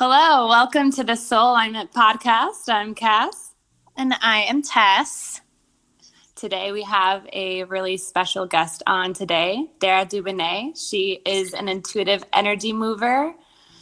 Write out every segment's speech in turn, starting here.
Hello, welcome to the Soul Alignment Podcast. I'm Cass. And I am Tess. Today we have a really special guest on today, Dara Dubonnet. She is an intuitive energy mover.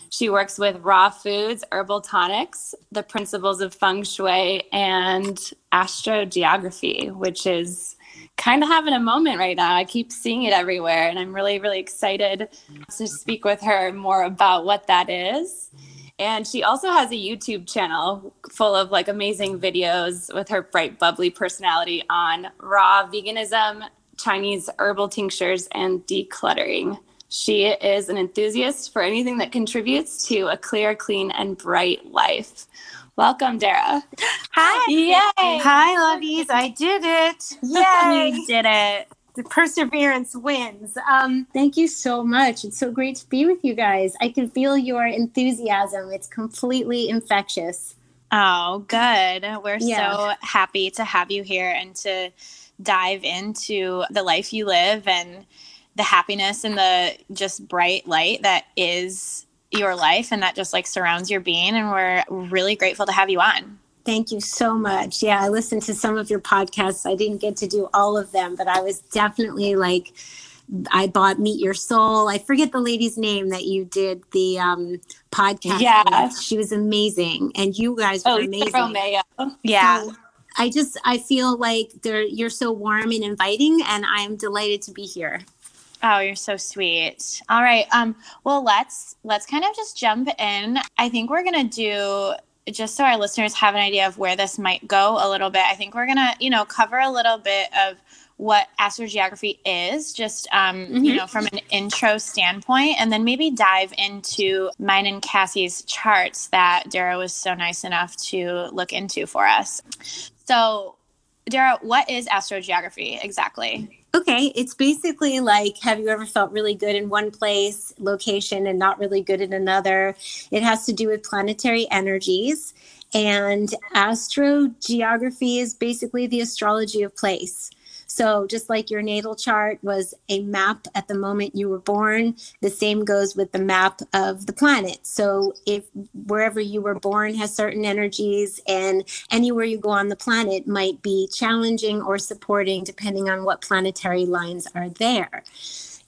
She works with raw foods, herbal tonics, the principles of feng shui, and astrogeography, which is kind of having a moment right now. I keep seeing it everywhere, and I'm really, really excited to speak with her more about what that is. And she also has a YouTube channel full of like amazing videos with her bright, bubbly personality on raw veganism, Chinese herbal tinctures, and decluttering. She is an enthusiast for anything that contributes to a clear, clean, and bright life. Welcome, Dara. Hi. Yay. Hi, lovies. I did it. Yay. you did it. The perseverance wins. Um, thank you so much. It's so great to be with you guys. I can feel your enthusiasm. It's completely infectious. Oh, good. We're yeah. so happy to have you here and to dive into the life you live and the happiness and the just bright light that is your life and that just like surrounds your being. And we're really grateful to have you on. Thank you so much. Yeah, I listened to some of your podcasts. I didn't get to do all of them, but I was definitely like, I bought Meet Your Soul. I forget the lady's name that you did the um, podcast. Yeah, with. she was amazing, and you guys were oh, amazing. Romeo. Yeah. So I just I feel like they're you're so warm and inviting, and I'm delighted to be here. Oh, you're so sweet. All right. Um, well, let's let's kind of just jump in. I think we're gonna do just so our listeners have an idea of where this might go a little bit. I think we're gonna, you know, cover a little bit of what astrogeography is, just um, mm-hmm. you know, from an intro standpoint, and then maybe dive into mine and Cassie's charts that Dara was so nice enough to look into for us. So, Dara, what is astrogeography exactly? Okay, it's basically like have you ever felt really good in one place, location, and not really good in another? It has to do with planetary energies. And astrogeography is basically the astrology of place. So, just like your natal chart was a map at the moment you were born, the same goes with the map of the planet. So, if wherever you were born has certain energies, and anywhere you go on the planet might be challenging or supporting, depending on what planetary lines are there.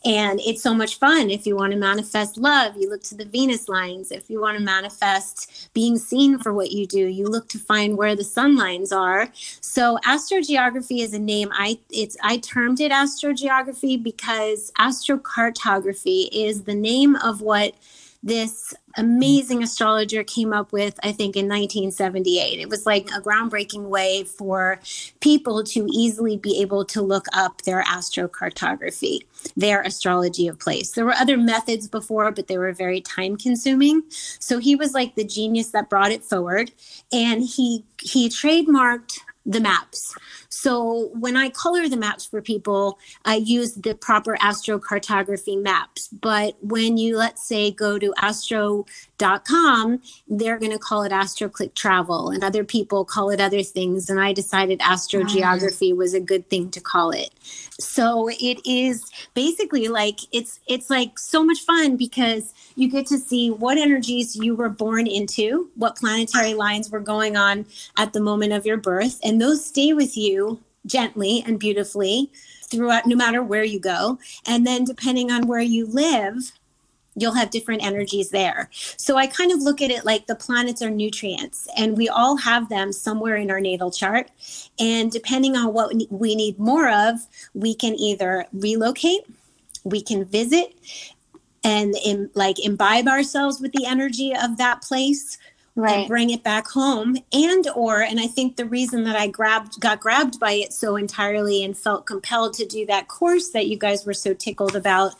And it's so much fun. If you want to manifest love, you look to the Venus lines. If you want to manifest being seen for what you do, you look to find where the sun lines are. So astrogeography is a name. I it's I termed it astrogeography because astrocartography is the name of what this amazing astrologer came up with, I think, in 1978. It was like a groundbreaking way for people to easily be able to look up their astrocartography, their astrology of place. There were other methods before, but they were very time consuming. So he was like the genius that brought it forward. And he he trademarked the maps. So when I color the maps for people, I use the proper astrocartography maps. But when you, let's say, go to astro.com, they're going to call it AstroClick Travel, and other people call it other things. And I decided astrogeography mm. was a good thing to call it. So it is basically like it's it's like so much fun because you get to see what energies you were born into, what planetary lines were going on at the moment of your birth, and those stay with you gently and beautifully throughout no matter where you go. And then depending on where you live, you'll have different energies there. So I kind of look at it like the planets are nutrients and we all have them somewhere in our natal chart. And depending on what we need more of, we can either relocate, we can visit and in, like imbibe ourselves with the energy of that place right. and bring it back home and or and i think the reason that i grabbed got grabbed by it so entirely and felt compelled to do that course that you guys were so tickled about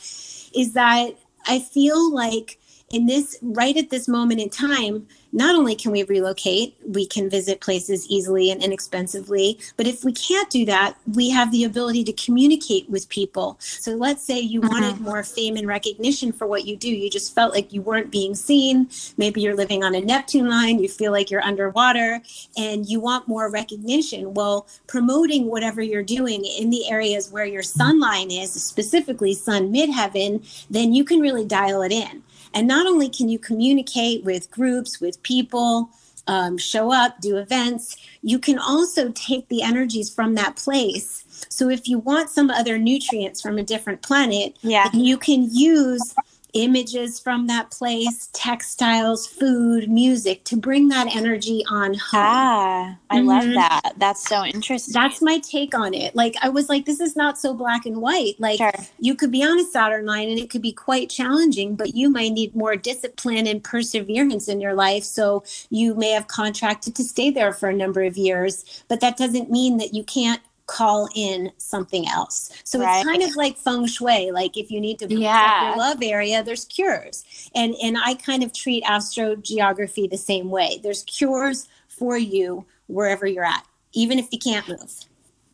is that I feel like in this right at this moment in time not only can we relocate we can visit places easily and inexpensively but if we can't do that we have the ability to communicate with people. So let's say you mm-hmm. wanted more fame and recognition for what you do. You just felt like you weren't being seen. Maybe you're living on a neptune line. You feel like you're underwater and you want more recognition. Well promoting whatever you're doing in the areas where your sun line is specifically sun midheaven then you can really dial it in And not only can you communicate with groups, with people, um, show up, do events, you can also take the energies from that place. So if you want some other nutrients from a different planet, Yeah. you can use images from that place, textiles, food, music to bring that energy on home. Ah, I love Mhm. that. That's so interesting. That's my take on it. Like I was like, this is not so black and white. Like sure. you could be on a Saturn line and it could be quite challenging, but you might need more discipline and perseverance in your life. So you may have contracted to stay there for a number of years, but that doesn't mean that you can't call in something else. So Right. it's kind of like feng shui. Like if you need to protect Yeah. your love area, there's cures. And and I kind of treat astrogeography the same way. There's cures for you wherever you're at, even if you can't move.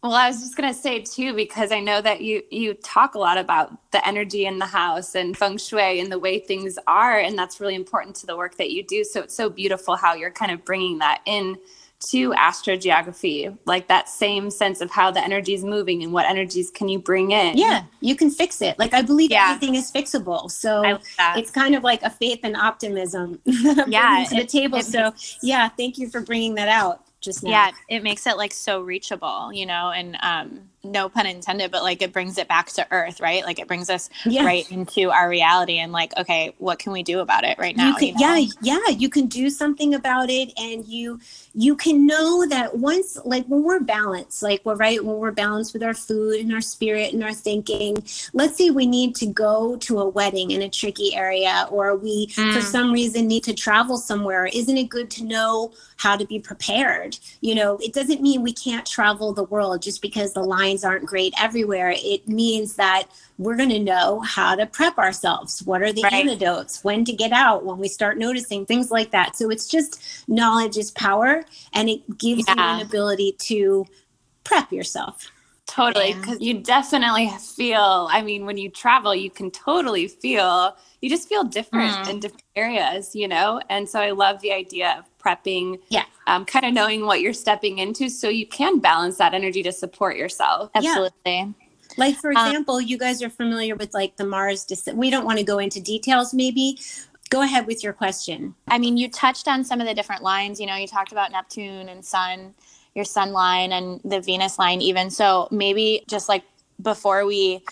Well, I was just gonna say too, because I know that you you talk a lot about the energy in the house and feng shui and the way things are, and that's really important to the work that you do. So it's so beautiful how you're kind of bringing that in to astrogeography, like that same sense of how the energy is moving and what energies can you bring in. Yeah, you can fix it. Like I believe Yeah. everything is fixable. So I love that. it's kind of like a faith and optimism Yeah, to the table. it so yeah, thank you for bringing that out just now. yeah, it makes it like so reachable, you know, and um no pun intended, but like it brings it back to earth, right? Like it brings us yeah. right into our reality and like, okay, what can we do about it right now? you can, you know? yeah yeah you can do something about it and you you can know that once like when we're balanced like we're right when we're balanced with our food and our spirit and our thinking let's say we need to go to a wedding in a tricky area or we for Mm. some reason need to travel somewhere isn't it good to know how to be prepared you know it doesn't mean we can't travel the world just because the lines aren't great everywhere it means that we're going to know how to prep ourselves. What are the Right. antidotes? When to get out? When we start noticing things like that. So it's just knowledge is power and it gives you an ability to prep yourself. Totally, Yeah. because you definitely feel. I mean, when you travel, you can totally feel. You just feel different Mm. in different areas, you know. And so I love the idea of prepping. Yeah. Um, kind of knowing what you're stepping into, so you can balance that energy to support yourself. Yeah. Absolutely. Like for Um, example, you guys are familiar with like the Mars descent. We don't want to go into details maybe. Go ahead with your question. I mean, you touched on some of the different lines. You know, you talked about Neptune and Sun, your Sun line, and the Venus line, even. So maybe just like before we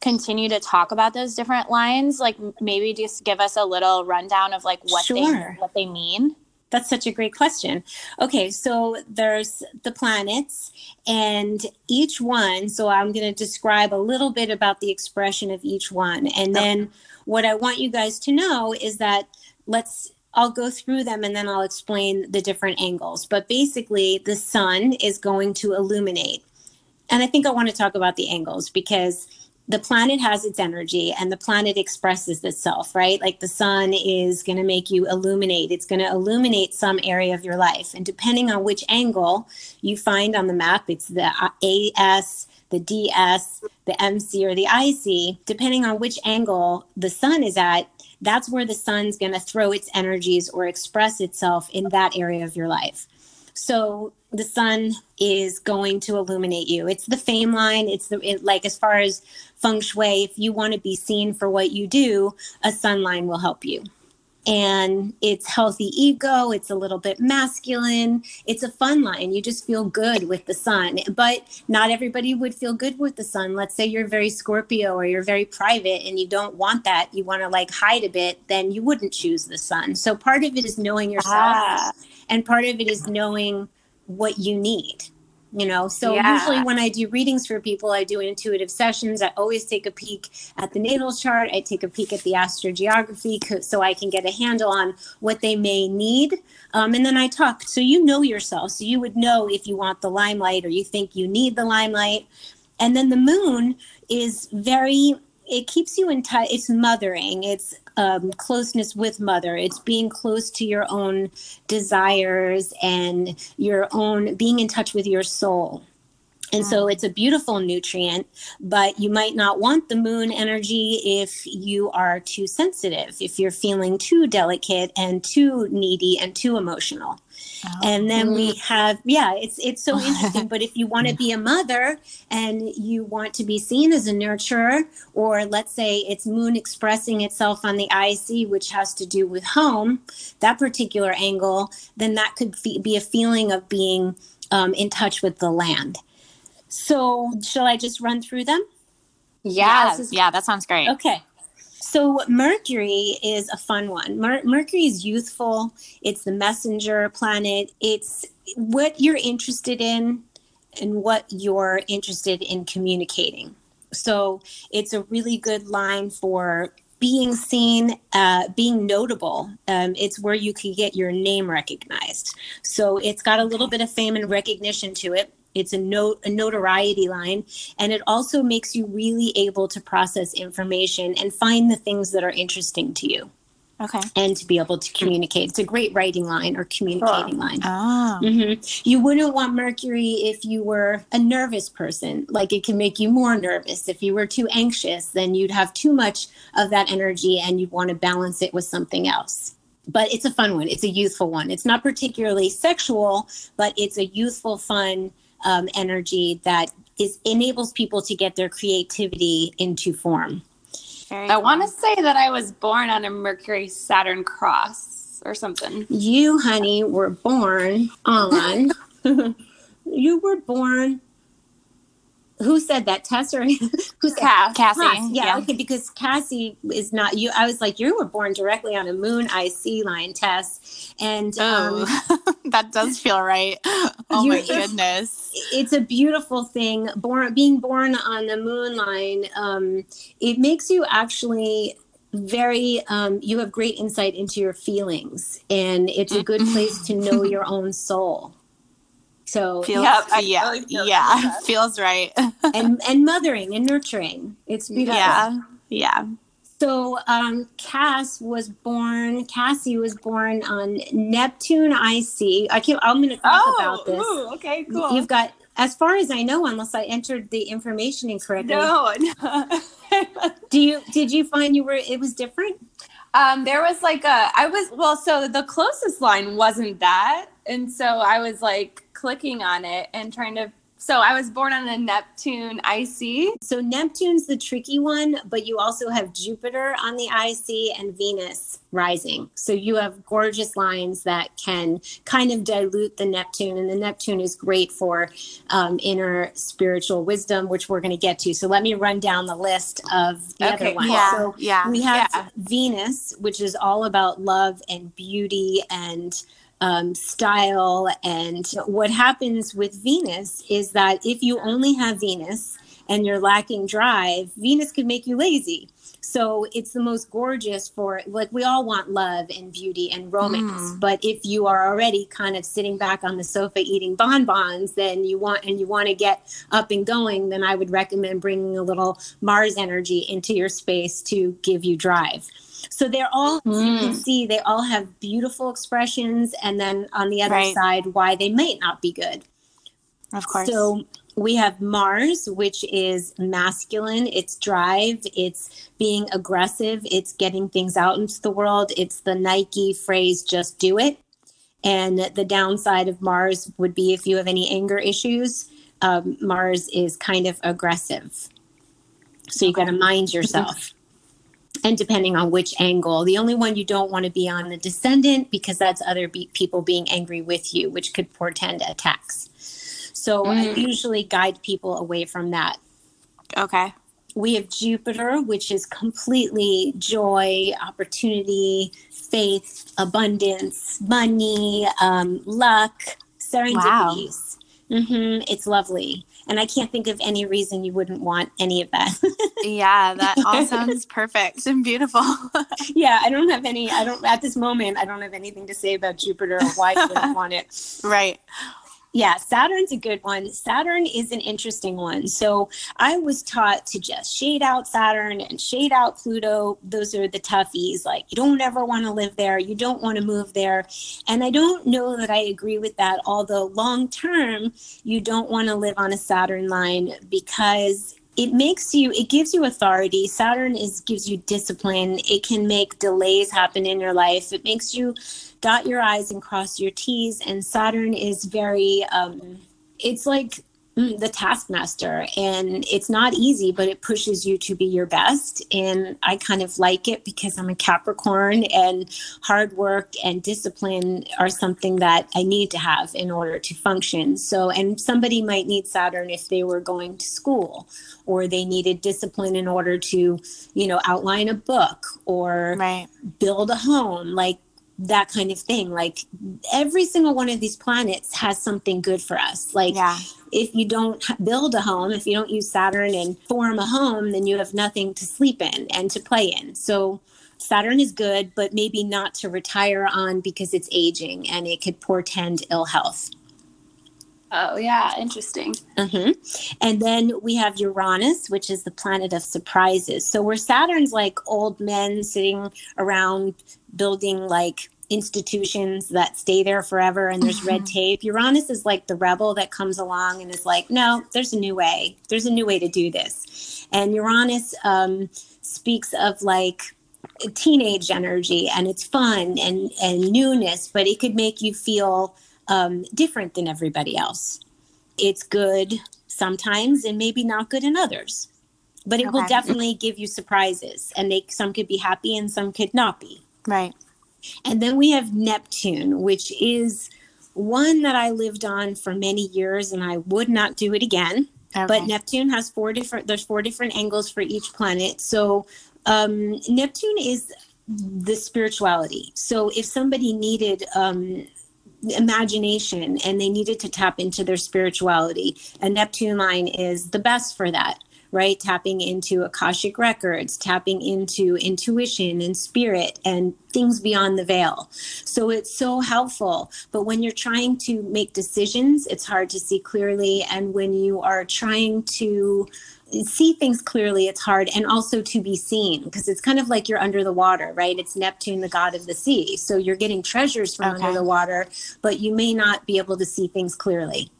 continue to talk about those different lines, like maybe just give us a little rundown of like what they what they mean. That's such a great question. Okay, so there's the planets, and each one. So I'm going to describe a little bit about the expression of each one. And then what I want you guys to know is that let's, I'll go through them and then I'll explain the different angles. But basically, the sun is going to illuminate. And I think I want to talk about the angles because the planet has its energy and the planet expresses itself, right? Like the sun is going to make you illuminate. It's going to illuminate some area of your life. And depending on which angle you find on the map, it's the AS, the DS, the MC, or the IC, depending on which angle the sun is at, that's where the sun's going to throw its energies or express itself in that area of your life. So the sun is going to illuminate you. It's the fame line. It's the it, like as far as feng shui, if you want to be seen for what you do, a sun line will help you. And it's healthy ego. It's a little bit masculine. It's a fun line. You just feel good with the sun. But not everybody would feel good with the sun. Let's say you're very Scorpio or you're very private and you don't want that. You want to like hide a bit, then you wouldn't choose the sun. So part of it is knowing yourself Ah, and part of it is knowing what you need you know? So Yeah. usually when i do readings for people i do intuitive sessions. I always take a peek at the natal chart. I take a peek at the astrogeography so i can get a handle on what they may need. Um, and then i talk. So you know yourself. So you would know if you want the limelight or you think you need the limelight. And then the moon is very it keeps you in touch it's mothering. It's um, closeness with mother. It's being close to your own desires and your own being in touch with your soul. And so it's a beautiful nutrient, but you might not want the moon energy if you are too sensitive, if you're feeling too delicate and too needy and too emotional. Oh. And then we have, yeah, it's it's so interesting. but if you want to be a mother and you want to be seen as a nurturer, or let's say it's moon expressing itself on the IC, which has to do with home, that particular angle, then that could be a feeling of being um, in touch with the land. So, shall I just run through them? Yeah, yeah, that sounds great. Okay. So, Mercury is a fun one. Mer- Mercury is youthful, it's the messenger planet, it's what you're interested in and what you're interested in communicating. So, it's a really good line for being seen, uh, being notable. Um, it's where you can get your name recognized. So, it's got a little bit of fame and recognition to it it's a note a notoriety line and it also makes you really able to process information and find the things that are interesting to you. Okay. And to be able to communicate. It's a great writing line or communicating line. Oh. Mm-hmm. you wouldn't want mercury if you were a nervous person. Like it can make you more nervous. If you were too anxious then you'd have too much of that energy and you'd want to balance it with something else. But it's a fun one. It's a youthful one. It's not particularly sexual but it's a youthful fun um, energy that is enables people to get their creativity into form. Very I cool. want to say that I was born on a Mercury Saturn cross or something. You, honey, were born on. you were born who said that? Tess or who's Cass, cassie yeah, yeah, okay because cassie is not you i was like you were born directly on a moon ic line tess. And oh, um, that does feel right. Oh my goodness. it's a beautiful thing. Born being born on the moon line um, it makes you actually very um, you have great insight into your feelings and it's a good place to know your own soul so feels, yep, yeah, yeah, feels right. and and mothering and nurturing. It's beautiful. Yeah, yeah. So um, Cass was born. Cassie was born on Neptune IC. I can't. I'm going to talk oh, about this. Ooh, okay, cool. You've got, as far as I know, unless I entered the information incorrectly. No. no. Do you? Did you find you were? It was different. Um, there was like a. I was well. So the closest line wasn't that, and so I was like clicking on it and trying to so I was born on a Neptune IC. So Neptune's the tricky one, but you also have Jupiter on the IC and Venus rising. So you have gorgeous lines that can kind of dilute the Neptune, and the Neptune is great for um, inner spiritual wisdom, which we're going to get to. So let me run down the list of the okay, other ones. Yeah, so yeah, we have yeah. Venus, which is all about love and beauty and um, style. And what happens with Venus is that if you only have Venus and you're lacking drive, Venus could make you lazy. So it's the most gorgeous for like we all want love and beauty and romance. Mm. But if you are already kind of sitting back on the sofa eating bonbons, then you want and you want to get up and going, then I would recommend bringing a little Mars energy into your space to give you drive. So they're all, mm. you can mm. see, they all have beautiful expressions. And then on the other right. side, why they might not be good. Of course. So we have Mars, which is masculine, it's drive, it's being aggressive, it's getting things out into the world. It's the Nike phrase, just do it. And the downside of Mars would be if you have any anger issues, um, Mars is kind of aggressive. So you got to mind yourself and depending on which angle. The only one you don't want to be on the descendant because that's other be- people being angry with you, which could portend attacks. So mm. I usually guide people away from that. Okay. We have Jupiter, which is completely joy, opportunity, faith, abundance, money, um, luck, serendipities. Wow. Mm-hmm. It's lovely and I can't think of any reason you wouldn't want any of that. yeah, that all sounds perfect and beautiful. yeah, I don't have any. I don't at this moment. I don't have anything to say about Jupiter or why you wouldn't want it. Right. Yeah, Saturn's a good one. Saturn is an interesting one. So I was taught to just shade out Saturn and shade out Pluto. Those are the toughies. Like, you don't ever want to live there. You don't want to move there. And I don't know that I agree with that, although long term, you don't want to live on a Saturn line because it makes you it gives you authority. Saturn is gives you discipline. It can make delays happen in your life. It makes you dot your i's and cross your t's. And saturn is very um it's like Mm, the taskmaster. And it's not easy but it pushes you to be your best. And i kind of like it because i'm a capricorn and hard work and discipline are something that i need to have in order to function. So and somebody might need saturn if they were going to school or they needed discipline in order to you know outline a book or Right. build a home. Like that kind of thing like every single one of these planets has something good for us like Yeah. if you don't build a home if you don't use saturn and form a home then you have nothing to sleep in and to play in so saturn is good but maybe not to retire on because it's aging and it could portend ill health Oh, yeah, interesting. hmm And then we have Uranus, which is the planet of surprises. So where Saturn's like old men sitting around building like institutions that stay there forever and there's red tape. Uranus is like the rebel that comes along and is like, no, there's a new way. There's a new way to do this. And Uranus um, speaks of like teenage energy and it's fun and and newness, but it could make you feel um, different than everybody else. It's good sometimes and maybe not good in others, but it will definitely give you surprises. And they some could be happy and some could not be. Right. And then we have Neptune, which is one that I lived on for many years and I would not do it again Okay. but Neptune has four different there's four different angles for each planet. So um Neptune is the spirituality. So if somebody needed um imagination and they needed to tap into their spirituality, a Neptune line is the best for that. Right, tapping into Akashic records, tapping into intuition and spirit and things beyond the veil. So it's so helpful. But when you're trying to make decisions, it's hard to see clearly. And when you are trying to see things clearly, it's hard. And also to be seen, because it's kind of like you're under the water, right? It's Neptune, the god of the sea. So you're getting treasures from Okay. under the water, but you may not be able to see things clearly.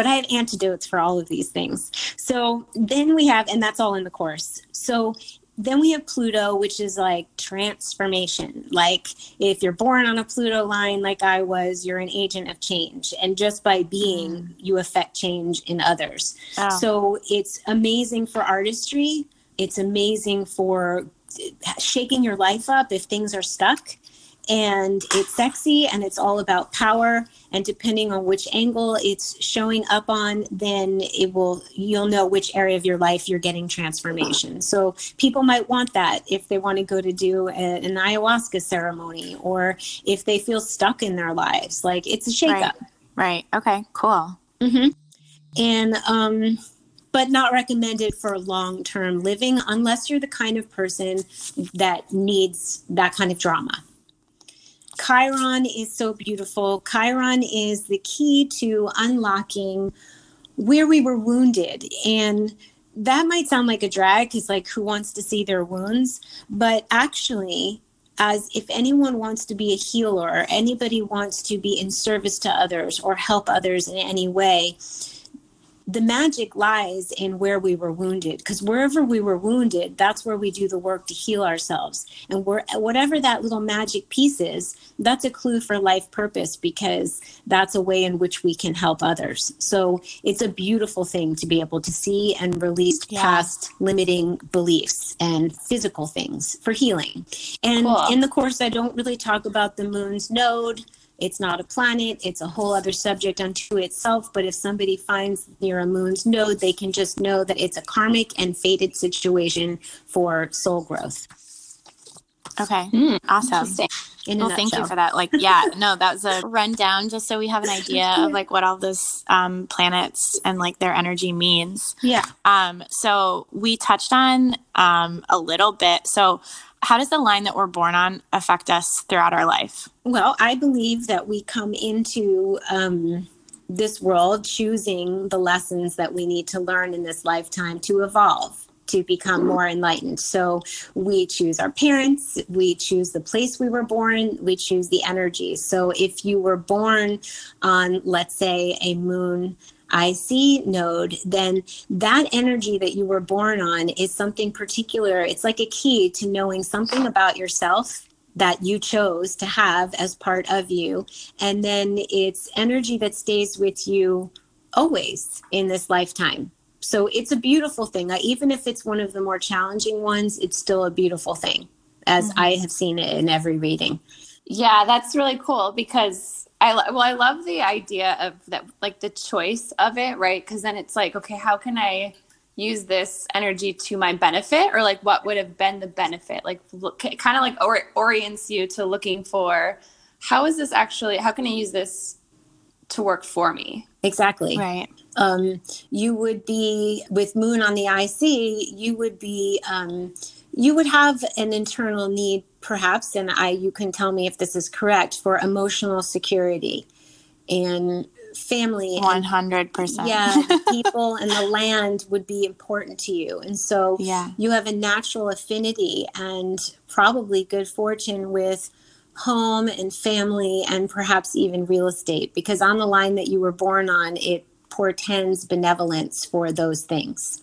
But I have antidotes for all of these things. So then we have, and that's all in the course. So then we have Pluto, which is like transformation. Like if you're born on a Pluto line, like I was, you're an agent of change. And just by being, mm. you affect change in others. Oh. So it's amazing for artistry. It's amazing for shaking your life up if things are stuck. And it's sexy and it's all about power. And depending on which angle it's showing up on, then it will, you'll know which area of your life you're getting transformation. So people might want that if they want to go to do a, an ayahuasca ceremony or if they feel stuck in their lives. Like it's a shakeup. Right. Right. Okay. Cool. hmm And, um, but not recommended for long term living unless you're the kind of person that needs that kind of drama. Chiron is so beautiful. Chiron is the key to unlocking where we were wounded. And that might sound like a drag because, like, who wants to see their wounds? But actually, as if anyone wants to be a healer, anybody wants to be in service to others or help others in any way, the magic lies in where we were wounded because wherever we were wounded that's where we do the work to heal ourselves and where, whatever that little magic piece is that's a clue for life purpose because that's a way in which we can help others so it's a beautiful thing to be able to see and release Yeah. past limiting beliefs and physical things for healing and Cool. in the course i don't really talk about the moon's node it's not a planet it's a whole other subject unto itself but if somebody finds near a moon's node they can just know that it's a karmic and fated situation for soul growth Okay. Hmm, Awesome. In Well, thank you for that. Like, yeah, no, that was a rundown just so we have an idea of like what all those um, planets and like their energy means. yeah Um, so we touched on um, a little bit. So, how does the line that we're born on affect us throughout our life? well i believe that we come into um this world choosing the lessons that we need to learn in this lifetime to evolve to become more enlightened. So we choose our parents, we choose the place we were born, we choose the energy. So if you were born on, let's say, a moon IC node, then that energy that you were born on is something particular. It's like a key to knowing something about yourself that you chose to have as part of you. And then it's energy that stays with you always in this lifetime. So it's a beautiful thing. Even if it's one of the more challenging ones, it's still a beautiful thing, as mm-hmm. I have seen it in every reading. Yeah, that's really cool because I well, I love the idea of that, like the choice of it, right? Because then it's like, okay, how can I use this energy to my benefit? Or like what would have been the benefit? Like look, kind of like or, orients you to looking for how is this actually how can i use this to work for me? Exactly. Right. Um, you would be with moon on the ic you would be um, you would have an internal need perhaps and i you can tell me if this is correct for emotional security and family 100% yeah people and the land would be important to you. And so yeah. you have a natural affinity and probably good fortune with home and family and perhaps even real estate because on the line that you were born on it portends benevolence for those things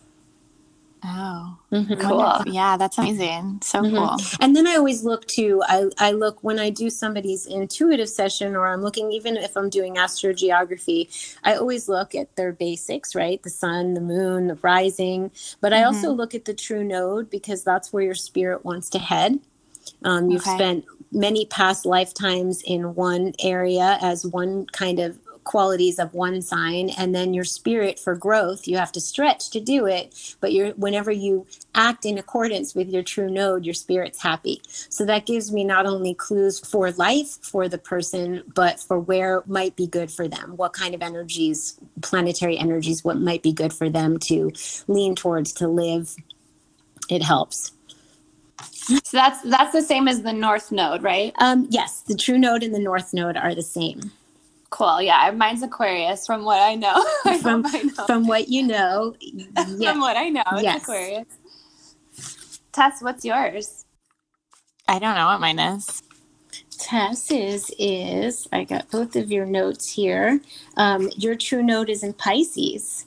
Oh, mm-hmm. cool. Yeah, that's amazing. So mm-hmm. cool. And then I always look to, I, I look when I do somebody's intuitive session or I'm looking, even if I'm doing astrogeography, I always look at their basics, right? The sun, the moon, the rising. But I mm-hmm. also look at the true node because that's where your spirit wants to head. Um, you've okay. spent many past lifetimes in one area as one kind of qualities of one sign and then your spirit for growth you have to stretch to do it. But you're whenever you act in accordance with your true node your spirit's happy. So that gives me not only clues for life for the person but for where might be good for them. What kind of energies planetary energies what might be good for them to lean towards to live. It helps. So that's that's the same as the north node right? Um, yes the true node and the north node are the same Cool. Yeah, mine's Aquarius from what I know. from, I know. from what you know. Yeah. from what I know, it's yes. Aquarius. Tess, what's yours? I don't know what mine is. Tess's is is. I got both of your notes here. Um, your true node is in Pisces.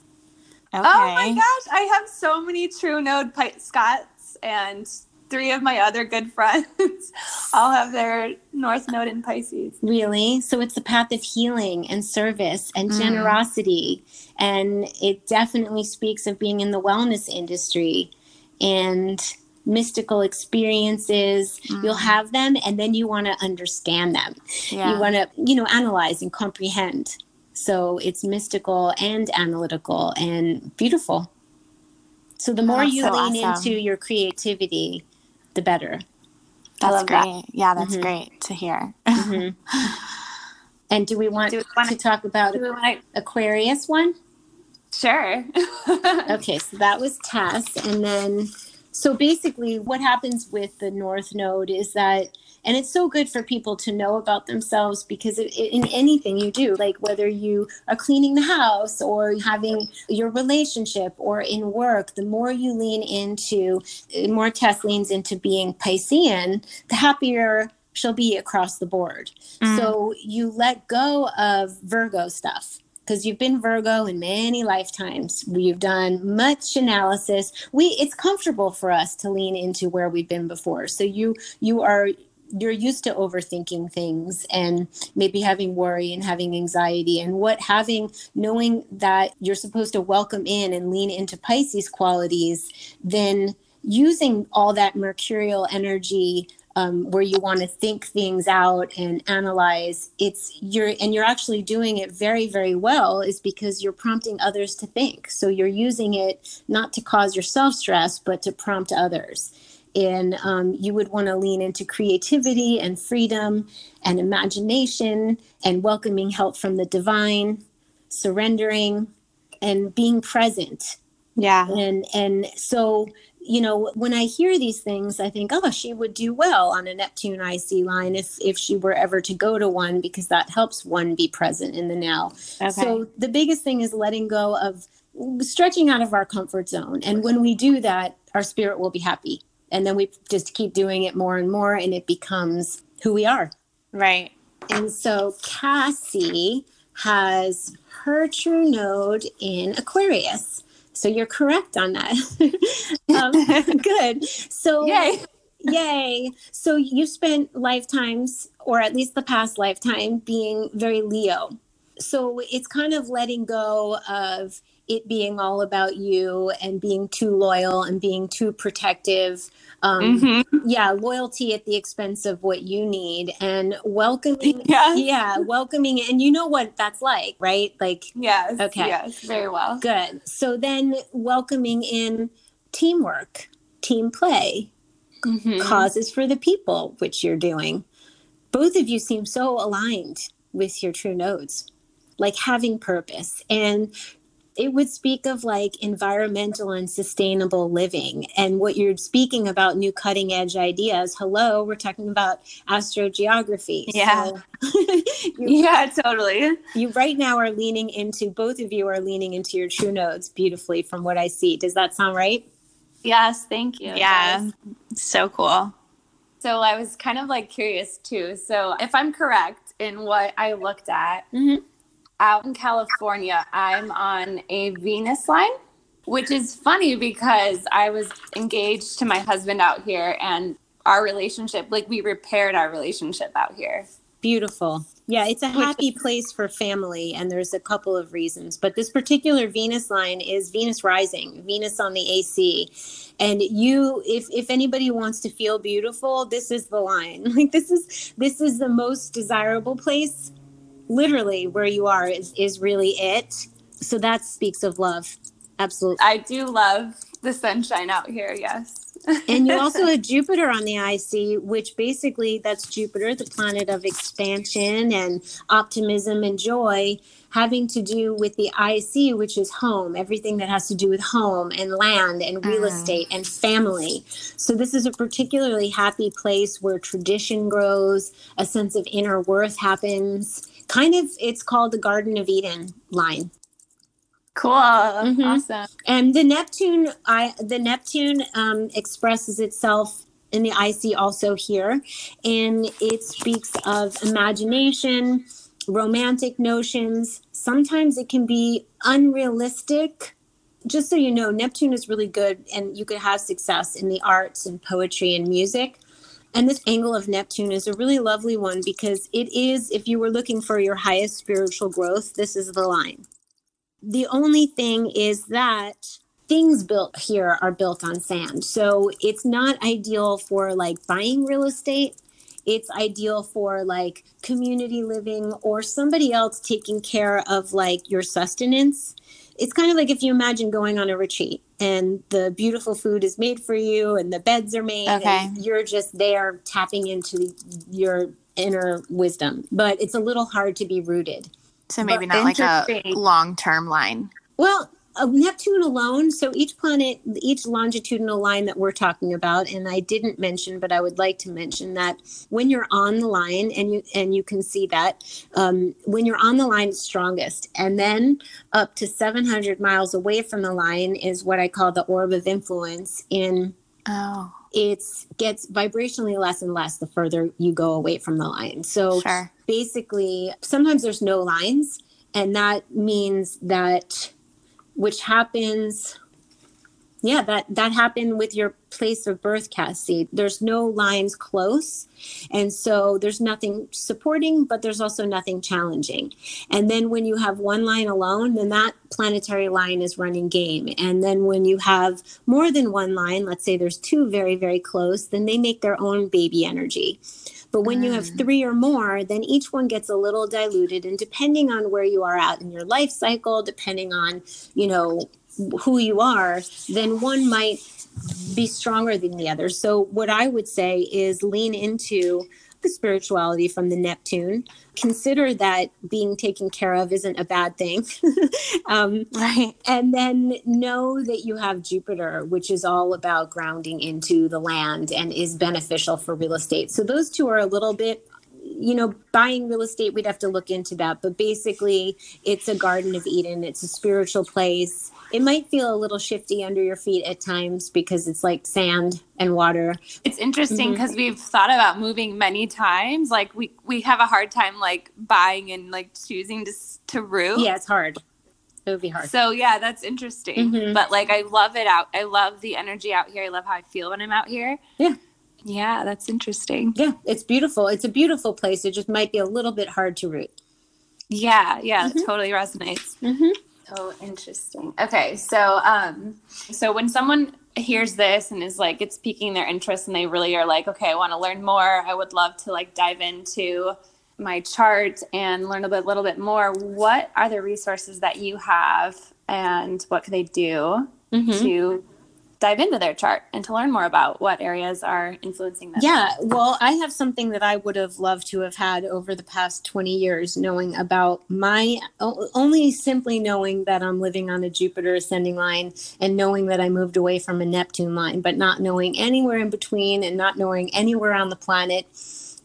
Okay. Oh my gosh, I have so many true node Pi- Scots and three of my other good friends all have their north node in Pisces. Really? So it's the path of healing and service and mm. generosity. And it definitely speaks of being in the wellness industry and mystical experiences. Mm. You'll have them and then you want to understand them. Yeah. You want to, you know, analyze and comprehend. So it's mystical and analytical and beautiful. So the more you so lean awesome. into your creativity, the better. That's great. That. Yeah, that's mm-hmm. great to hear. Mm-hmm. and do we want, do we want to, to talk about Aquarius one? Sure. okay, so that was Tess. And then, so basically, what happens with the North Node is that and it's so good for people to know about themselves because it, it, in anything you do like whether you are cleaning the house or having your relationship or in work the more you lean into more tess leans into being piscean the happier she'll be across the board mm. so you let go of virgo stuff because you've been Virgo in many lifetimes. We've done much analysis. We it's comfortable for us to lean into where we've been before. So you you are you're used to overthinking things and maybe having worry and having anxiety and what having knowing that you're supposed to welcome in and lean into pisces qualities then using all that mercurial energy um, where you want to think things out and analyze it's you're and you're actually doing it very very well is because you're prompting others to think. So you're using it not to cause yourself stress but to prompt others and um, you would want to lean into creativity and freedom and imagination and welcoming help from the divine, surrendering and being present. Yeah. And and so you know, when I hear these things, I think, oh, she would do well on a Neptune IC line if if she were ever to go to one, because that helps one be present in the now. Okay. So the biggest thing is letting go of stretching out of our comfort zone. And when we do that, our spirit will be happy. And then we just keep doing it more and more, and it becomes who we are. right. And so Cassie has her true node in Aquarius. So you're correct on that. um, good. So Yay. yay. So you spent lifetimes, or at least the past lifetime, being very Leo. So it's kind of letting go of it being all about you and being too loyal and being too protective. Um, Mhm. yeah loyalty at the expense of what you need and welcoming Yes. yeah welcoming and you know what that's like right like Yes. Okay. Yes. Very well. good so then welcoming in teamwork team play Mhm. causes for the people which you're doing both of you seem so aligned with your true nodes like having purpose and it would speak of like environmental and sustainable living and what you're speaking about new cutting edge ideas hello we're talking about astrogeography Yeah. so you, Yeah. Totally. you right now are leaning into both of you are leaning into your true nodes beautifully from what i see does that sound right Yes. Thank you. Yeah. does. So cool. So I was kind of like curious too. So if I'm correct in what I looked at, Mhm. Out in California, I'm on a Venus line, which is funny because I was engaged to my husband out here and our relationship, like we repaired our relationship out here. Beautiful. Yeah, it's a happy place for family, and there's a couple of reasons. But this particular Venus line is Venus rising, Venus on the AC. And you, if if anybody wants to feel beautiful, this is the line. Like this is this is the most desirable place, literally where you are is is really it. So that speaks of love. Absolutely. I do love the sunshine out here, yes. and you also have Jupiter on the IC, which basically that's Jupiter, the planet of expansion and optimism and joy, having to do with the IC, which is home, everything that has to do with home and land and real Mm. estate and family. So, this is a particularly happy place where tradition grows, a sense of inner worth happens. Kind of, it's called the Garden of Eden line. Cool. Mhm. Awesome. And the Neptune, I the Neptune um, expresses itself in the IC also here, and it speaks of imagination, romantic notions. Sometimes it can be unrealistic. Just so you know, Neptune is really good, and you could have success in the arts and poetry and music. And this angle of Neptune is a really lovely one because it is, if you were looking for your highest spiritual growth, this is the line. The only thing is that things built here are built on sand. So it's not ideal for like buying real estate. It's ideal for like community living or somebody else taking care of like your sustenance. It's kind of like if you imagine going on a retreat and the beautiful food is made for you and the beds are made Okay. and you're just there tapping into your inner wisdom. But it's a little hard to be rooted. So maybe But not like a long term line. Well, uh, Neptune alone, so each planet, each longitudinal line that we're talking about, and I didn't mention, but I would like to mention that when you're on the line, and you and you can see that um, when you're on the line, it's strongest, and then up to 700 miles away from the line is what I call the orb of influence. In Oh, it's gets vibrationally less and less the further you go away from the line. So sure. basically sometimes there's no lines and that means that which happens yeah that that happened with your place of birth cassie. There's no lines close and so there's nothing supporting but there's also nothing challenging. And then when you have one line alone then that planetary line is running game. And then when you have more than one line let's say there's two very very close then they make their own baby energy but when you have Mm. three or more, then each one gets a little diluted. And depending on where you are at in your life cycle, depending on, you know, who you are, then one might be stronger than the other. So what I would say is lean into the spirituality from the Neptune. Consider that being taken care of isn't a bad thing. um, Right. and then know that you have Jupiter, which is all about grounding into the land and is beneficial for real estate. So those two are a little bit, you know, buying real estate, we'd have to look into that. But basically, it's a Garden of Eden, it's a spiritual place. It might feel a little shifty under your feet at times because it's like sand and water. It's interesting because we've thought about moving many times. Like we we have a hard time like buying and like choosing to to root. Yeah, it's hard. It would be hard. So yeah, that's interesting. Mhm. But like I love it out. I love the energy out here. I love how I feel when I'm out here. Yeah. Yeah, that's interesting. Yeah, it's beautiful. It's a beautiful place. It just might be a little bit hard to root. Yeah, yeah, Mhm. it totally resonates. So interesting. Okay, so um, so when someone hears this and is like, it's piquing their interest, and they really are like, okay, I want to learn more. I would love to like dive into my chart and learn a bit, little bit more. What are the resources that you have, and what can they do Mm-hmm. to dive into their chart and to learn more about what areas are influencing them? Yeah, well, I have something that I would have loved to have had over the past 20 years, knowing about my only simply knowing that I'm living on a Jupiter ascending line and knowing that I moved away from a Neptune line, but not knowing anywhere in between and not knowing anywhere on the planet.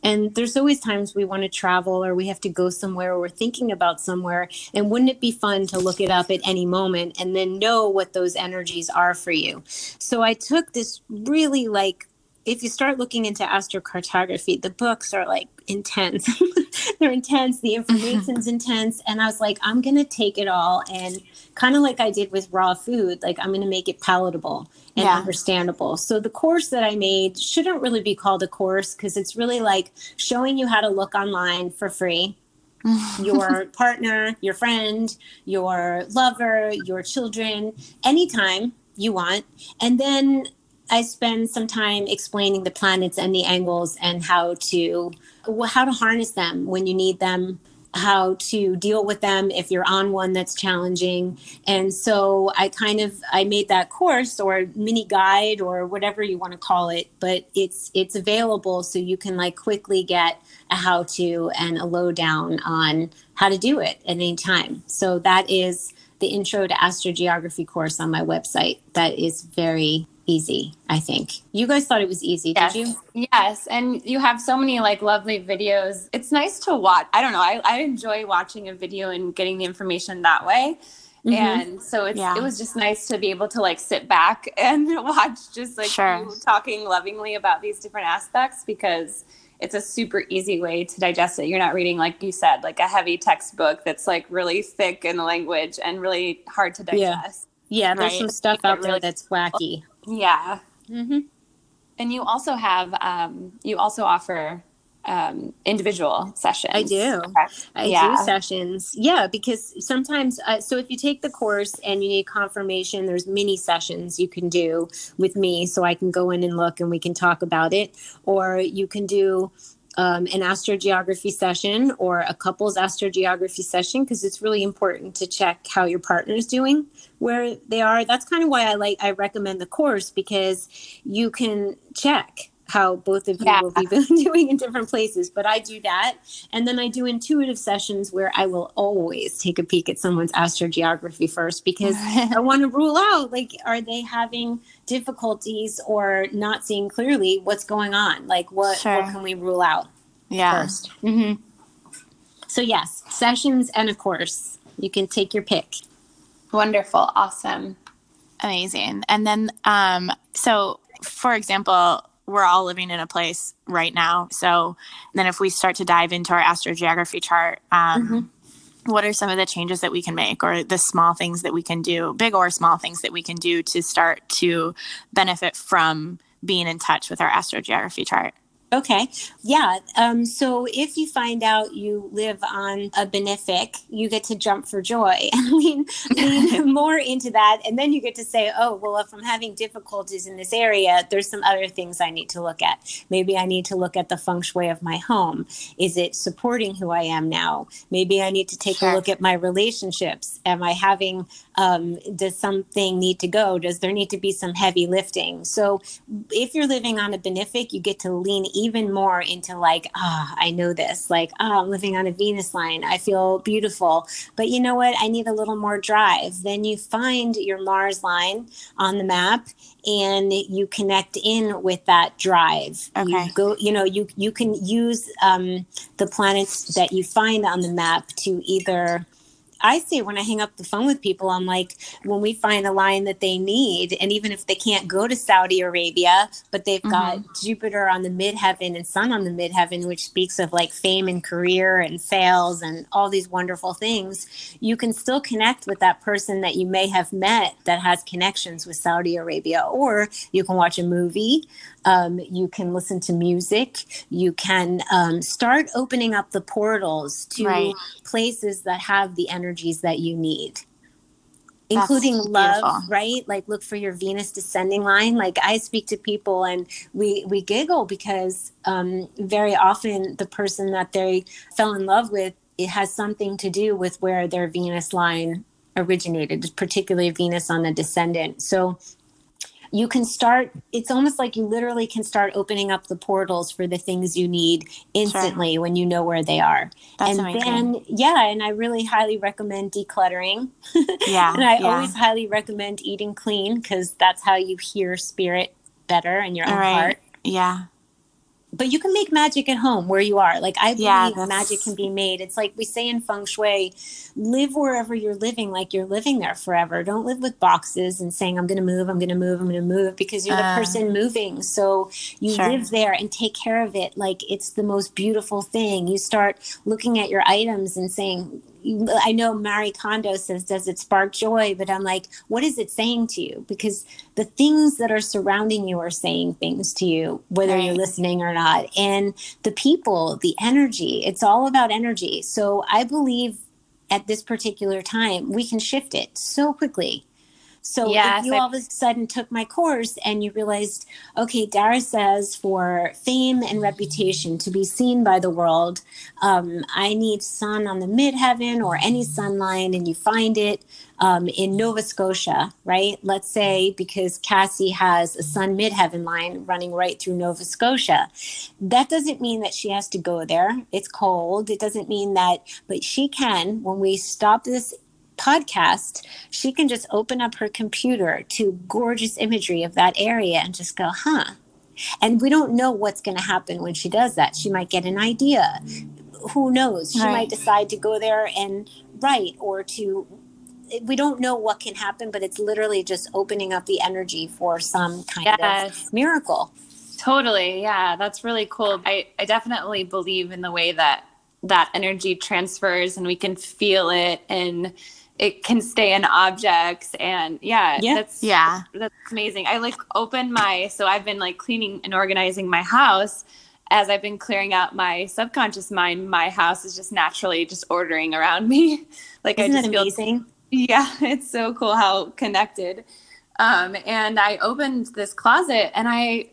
And there's always times we want to travel or we have to go somewhere or we're thinking about somewhere. And wouldn't it be fun to look it up at any moment and then know what those energies are for you? So I took this really like if you start looking into astrocartography, the books are like intense. They're intense. The mm-hmm. information's intense. And I was like, I'm going to take it all and kind of like I did with raw food, like I'm going to make it palatable and Yeah. understandable. So the course that I made shouldn't really be called a course because it's really like showing you how to look online for free your partner, your friend, your lover, your children, anytime you want. And then I spend some time explaining the planets and the angles and how to how to harness them when you need them, how to deal with them if you're on one that's challenging. And so I kind of I made that course or mini guide or whatever you want to call it, but it's it's available so you can like quickly get a how to and a lowdown on how to do it at any time. So that is the intro to astrogeography course on my website. That is very easy, I think. You guys thought it was easy, Yes. did you? Yes. And you have so many like lovely videos. It's nice to watch. I don't know. I, I enjoy watching a video and getting the information that way. Mhm. And so it's Yeah. it was just nice to be able to like sit back and watch just like Sure. you talking lovingly about these different aspects because it's a super easy way to digest it. You're not reading, like you said, like a heavy textbook that's like really thick in the language and really hard to digest. Yeah, there's Right. some stuff out there really- that's wacky. Yeah. Mm-hmm. And you also have, um, you also offer um, individual sessions. I do. correct? I Yeah. do sessions. Yeah, because sometimes, uh, so if you take the course and you need confirmation, there's mini sessions you can do with me so I can go in and look and we can talk about it. Or you can do um, an astrogeography session or a couples astrogeography session because it's really important to check how your partner is doing where they are. That's kind of why I like, I recommend the course because you can check how both of you Yeah. will be doing in different places. But I do that. And then I do intuitive sessions where I will always take a peek at someone's astrogeography first because I want to rule out like, are they having difficulties or not seeing clearly what's going on? Like, what, Sure. what can we rule out yeah. first? hmm So, yes, sessions and a course. You can take your pick. Wonderful. Awesome. Amazing. And then, um, so for example, we're all living in a place right now. So then, if we start to dive into our astrogeography chart, um, what are some of the changes that we can make, or the small things that we can do, big or small things that we can do to start to benefit from being in touch with our astrogeography chart? Okay. Yeah. Um, so if you find out you live on a benefic, you get to jump for joy and lean, lean more into that. And then you get to say, oh, well, if I'm having difficulties in this area, there's some other things I need to look at. Maybe I need to look at the feng shui of my home. Is it supporting who I am now? Maybe I need to take Sure. a look at my relationships. Am I having, um, does something need to go? Does there need to be some heavy lifting? So if you're living on a benefic, you get to lean even more into like, ah, oh, I know this. Like, oh, I'm living on a Venus line. I feel beautiful. But you know what? I need a little more drive. Then you find your Mars line on the map and you connect in with that drive. Okay. You go, you know, you you can use um, the planets that you find on the map to either I say when I hang up the phone with people, I'm like, when we find a line that they need, and even if they can't go to Saudi Arabia, but they've mm-hmm. got Jupiter on the midheaven and Sun on the midheaven, which speaks of like fame and career and sales and all these wonderful things, you can still connect with that person that you may have met that has connections with Saudi Arabia. Or you can watch a movie um, you can listen to music. You can um, start opening up the portals to right. places that have the energies that you need including love right? Like look for your venus descending line. Like i speak to people and we we giggle because um, very often the person that they fell in love with it has something to do with where their venus line originated particularly venus on the descendant. So you can start it's almost like you literally can start opening up the portals for the things you need instantly sure. when you know where they are That's and amazing. then yeah and i really highly recommend decluttering yeah and i yeah. always highly recommend eating clean because that's how you hear spirit better in your own right. heart yeah but you can make magic at home where you are. Like I believe yeah, magic can be made. It's like we say in feng shui, live wherever you're living like you're living there forever. Don't live with boxes and saying I'm going to move, I'm going to move, I'm going to move because you're uh, the person moving. So you sure. live there and take care of it like it's the most beautiful thing. You start looking at your items and saying I know Marie Kondo says, does it spark joy? But I'm like, what is it saying to you? Because the things that are surrounding you are saying things to you, whether right. you're listening or not. And the people, the energy, it's all about energy. So I believe at this particular time, we can shift it so quickly. So yes, if you all of a sudden took my course and you realized, okay, Dara says for fame and reputation to be seen by the world, um, I need sun on the midheaven or any sun line, and you find it um, in Nova Scotia, right? Let's say because Cassie has a sun midheaven line running right through Nova Scotia. That doesn't mean that she has to go there. It's cold. It doesn't mean that, but she can, when we stop this podcast, she can just open up her computer to gorgeous imagery of that area and just go, huh. And we don't know what's going to happen when she does that. She might get an idea. Who knows? She right. might decide to go there and write or to. We don't know what can happen, but it's literally just opening up the energy for some kind yes. of miracle. Totally. Yeah, that's really cool. I, I definitely believe in the way that that energy transfers and we can feel it and it can stay in objects and yeah, yeah. that's yeah. that's amazing. I like open my so i've been like cleaning and organizing my house. As i've been clearing out my subconscious mind my house is just naturally just ordering around me. Like Isn't i just feel amazing? yeah it's so cool how connected. Um and i opened this closet and i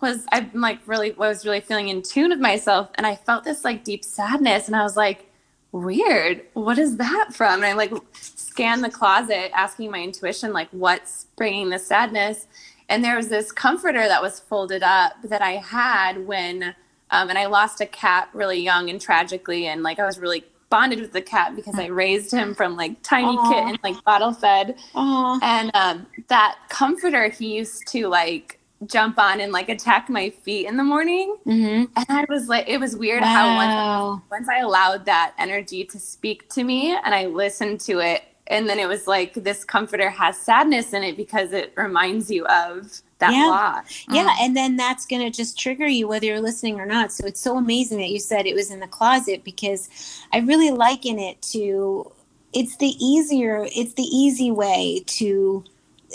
was i'm like really was really feeling in tune with myself and i felt this like deep sadness and i was like weird. What is that from? And I like scan the closet, asking my intuition, like, what's bringing the sadness? And there was this comforter that was folded up that I had when, um, and I lost a cat really young and tragically. And like, I was really bonded with the cat because I raised him from like tiny Aww. kitten, like bottle fed. Aww. And um, that comforter he used to like jump on and like attack my feet in the morning. Mm-hmm. And I was like, it was weird wow. how once, once I allowed that energy to speak to me and I listened to it, and then it was like this comforter has sadness in it because it reminds you of that yeah. loss. Yeah, mm. and then that's going to just trigger you whether you're listening or not. So it's so amazing that you said it was in the closet because I really liken it to it's the easier it's the easy way to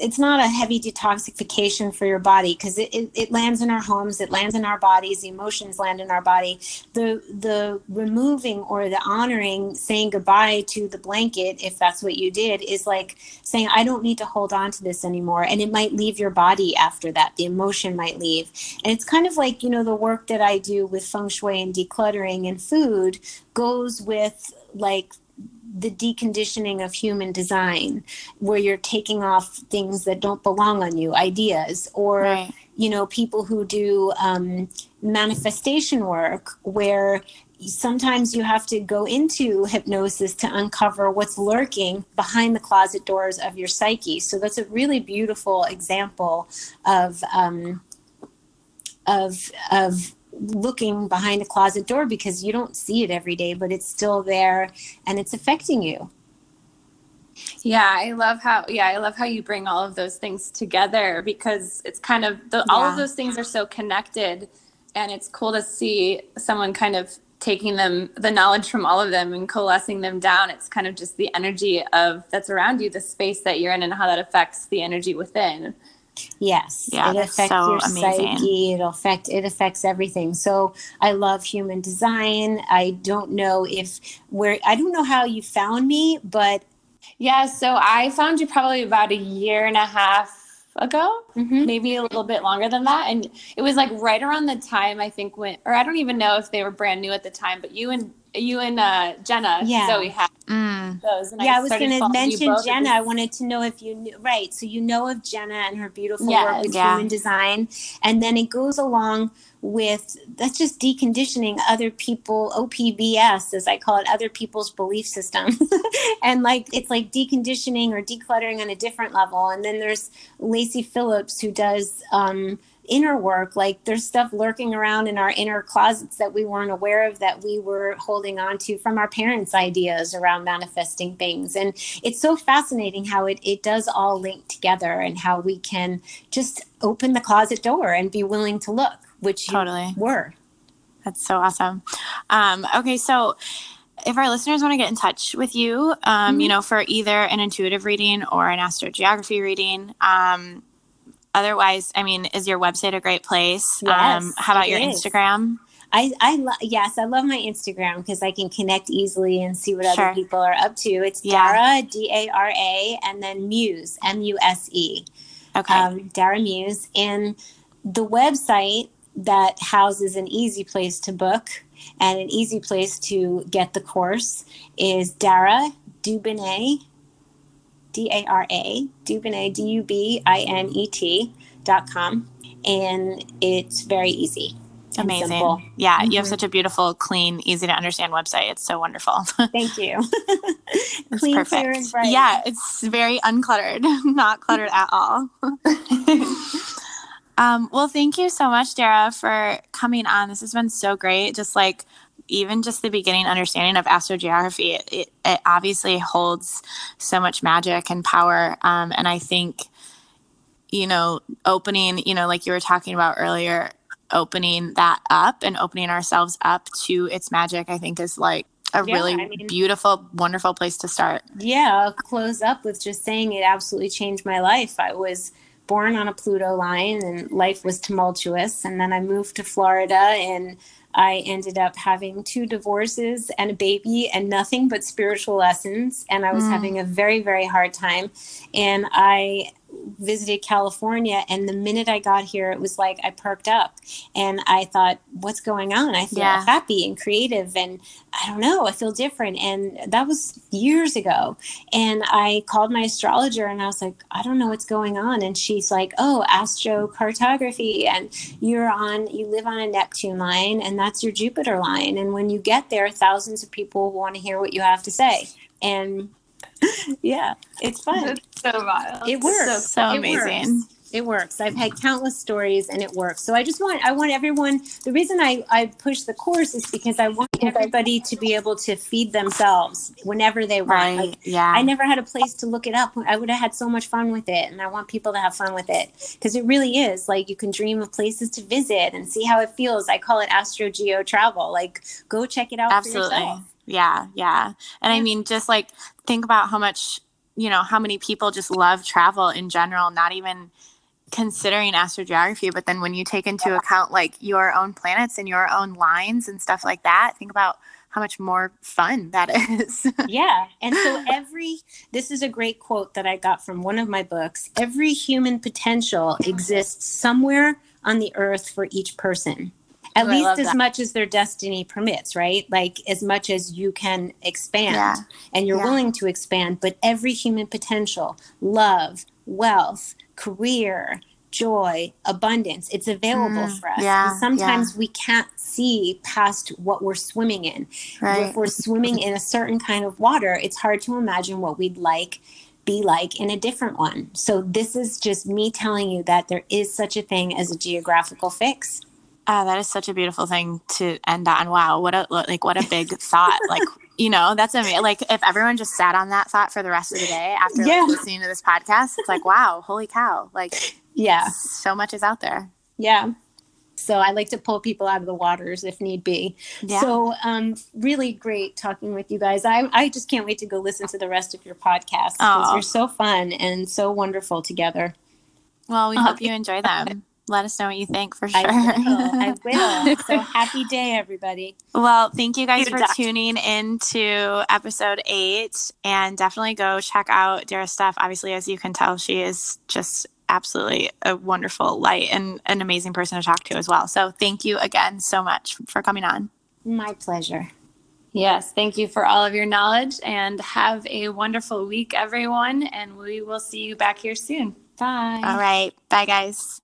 it's not a heavy detoxification for your body because it, it, it, lands in our homes it lands in our bodies the emotions land in our body. The the removing or the honoring saying goodbye to the blanket if that's what you did is like saying i don't need to hold on to this anymore and it might leave your body after that the emotion might leave. And it's kind of like you know the work that i do with feng shui and decluttering and food goes with like the deconditioning of human design where you're taking off things that don't belong on you ideas or right. you know, people who do um, manifestation work where sometimes you have to go into hypnosis to uncover what's lurking behind the closet doors of your psyche. So that's a really beautiful example of um, of of looking behind a closet door because you don't see it every day, but it's still there and it's affecting you. Yeah, I love how yeah, I love how you bring all of those things together because it's kind of the, all of those things are so connected and it's cool to see someone kind of taking them the knowledge from all of them and coalescing them down. It's kind of just the energy of that's around you the space that you're in and how that affects the energy within Yes, yeah, it affects so your amazing. psyche. It affect it affects everything. So I love human design. I don't know if where I don't know how you found me, but yeah so i found you probably about a year and a half ago Mhm. maybe a little bit longer than that and it was like right around the time i think when or i don't even know if they were brand new at the time but you and you and uh jenna Yeah. zoe had Mm. those yeah, I was going to mention Jenna. I wanted to know if you knew, right. So you know of Jenna and her beautiful Yes. work with Yeah. human design. And then it goes along with that's just deconditioning other people, OPBS, as I call it, other people's belief system. and like it's like deconditioning or decluttering on a different level. And then there's Lacy Phillips who does um, inner work like there's stuff lurking around in our inner closets that we weren't aware of that we were holding on to from our parents ideas around manifesting things and it's so fascinating how it, it does all link together and how we can just open the closet door and be willing to look which you Totally. were That's so awesome. Um, okay, so if our listeners want to get in touch with you, um, you know, for either an intuitive reading or an astrogeography reading, um, otherwise, I mean, is your website a great place? Yes, um, how about your is. Instagram? I, I lo- yes, I love my Instagram because I can connect easily and see what Sure. other people are up to. It's Yeah. Dara, D A R A, and then Muse, M U S E. Okay. um, Dara Muse, and the website that houses an easy place to book and an easy place to get the course is Dara Dubinet, D A R A, Dubinet, D U B I N E T dot com. And it's very easy. Amazing. Yeah, you have Mhm. such a beautiful, clean, easy to understand website. It's so wonderful. Thank you. It's Clean, perfect. clear, and bright. Yeah, it's very uncluttered, not cluttered at all. um, well, thank you so much, Dara, for coming on. This has been so great. Just like even just the beginning understanding of astrogeography, it, it, it obviously holds so much magic and power. Um, and I think, you know, opening, you know, like you were talking about earlier, opening that up and opening ourselves up to its magic, I think is like a Yeah, really I mean- beautiful, wonderful place to start. yeah, I'll close up with just saying it absolutely changed my life. I was born on a Pluto line and life was tumultuous. And then I moved to Florida and I ended up having two divorces and a baby and nothing but spiritual lessons. And I was Mm. having a very, very hard time. And I visited California. And the minute I got here, it was like I perked up and I thought, what's going on? I feel Yeah. happy and creative. And I don't know, I feel different. And that was years ago. And I called my astrologer and I was like, I don't know what's going on. And she's like, Oh, astrocartography. And you're on, you live on a Neptune line, and that's your Jupiter line. And when you get there, thousands of people want to hear what you have to say. And yeah, it's fun. It's so wild. It works. So It amazing. works. It works. I've had countless stories and it works. So I just want I want everyone the reason I, I push the course is because I want everybody to be able to feed themselves whenever they want. Right. Like yeah. I never had a place to look it up. I would have had so much fun with it, and I want people to have fun with it because it really is like you can dream of places to visit and see how it feels. I call it astro geo travel. Like go check it out for Absolutely. yourself. Yeah. Yeah. And I mean, just like think about how much, you know, how many people just love travel in general, not even considering astrogeography. But then when you take into account like your own planets and your own lines and stuff like that, think about how much more fun that is. yeah. And so every, this is a great quote that I got from one of my books every human potential exists somewhere on the earth for each person. At Oh, least as that. much as their destiny permits, right? Like as much as you can expand Yeah. and you're Yeah. willing to expand. But every human potential, love, wealth, career, joy, abundance. It's available Mm, for us. yeah, sometimes we can't see past what we're swimming in. Right. If we're swimming in a certain kind of water, it's hard to imagine what we'd like be like in a different one. So this is just me telling you that there is such a thing as a geographical fix. Ah, that is such a beautiful thing to end on. Wow, what a like what a big thought. Like you know, that's amazing. Like if everyone just sat on that thought for the rest of the day after Yeah. like, listening to this podcast, it's like wow, holy cow! Like Yeah. so much is out there. Yeah. So I like to pull people out of the waters if need be. Yeah. So um, really great talking with you guys. I I just can't wait to go listen to the rest of your podcast because you're so fun and so wonderful together. Well, we Oh, hope you enjoy them. Let us know what you think for sure. I will. I will. So happy day, everybody. Well, thank you guys Good for job. tuning into episode eight and definitely go check out Dara's stuff. Obviously, as you can tell, she is just absolutely a wonderful light and an amazing person to talk to as well. So thank you again so much for coming on. My pleasure. Yes, thank you for all of your knowledge and have a wonderful week, everyone. And we will see you back here soon. Bye. All right. Bye, guys.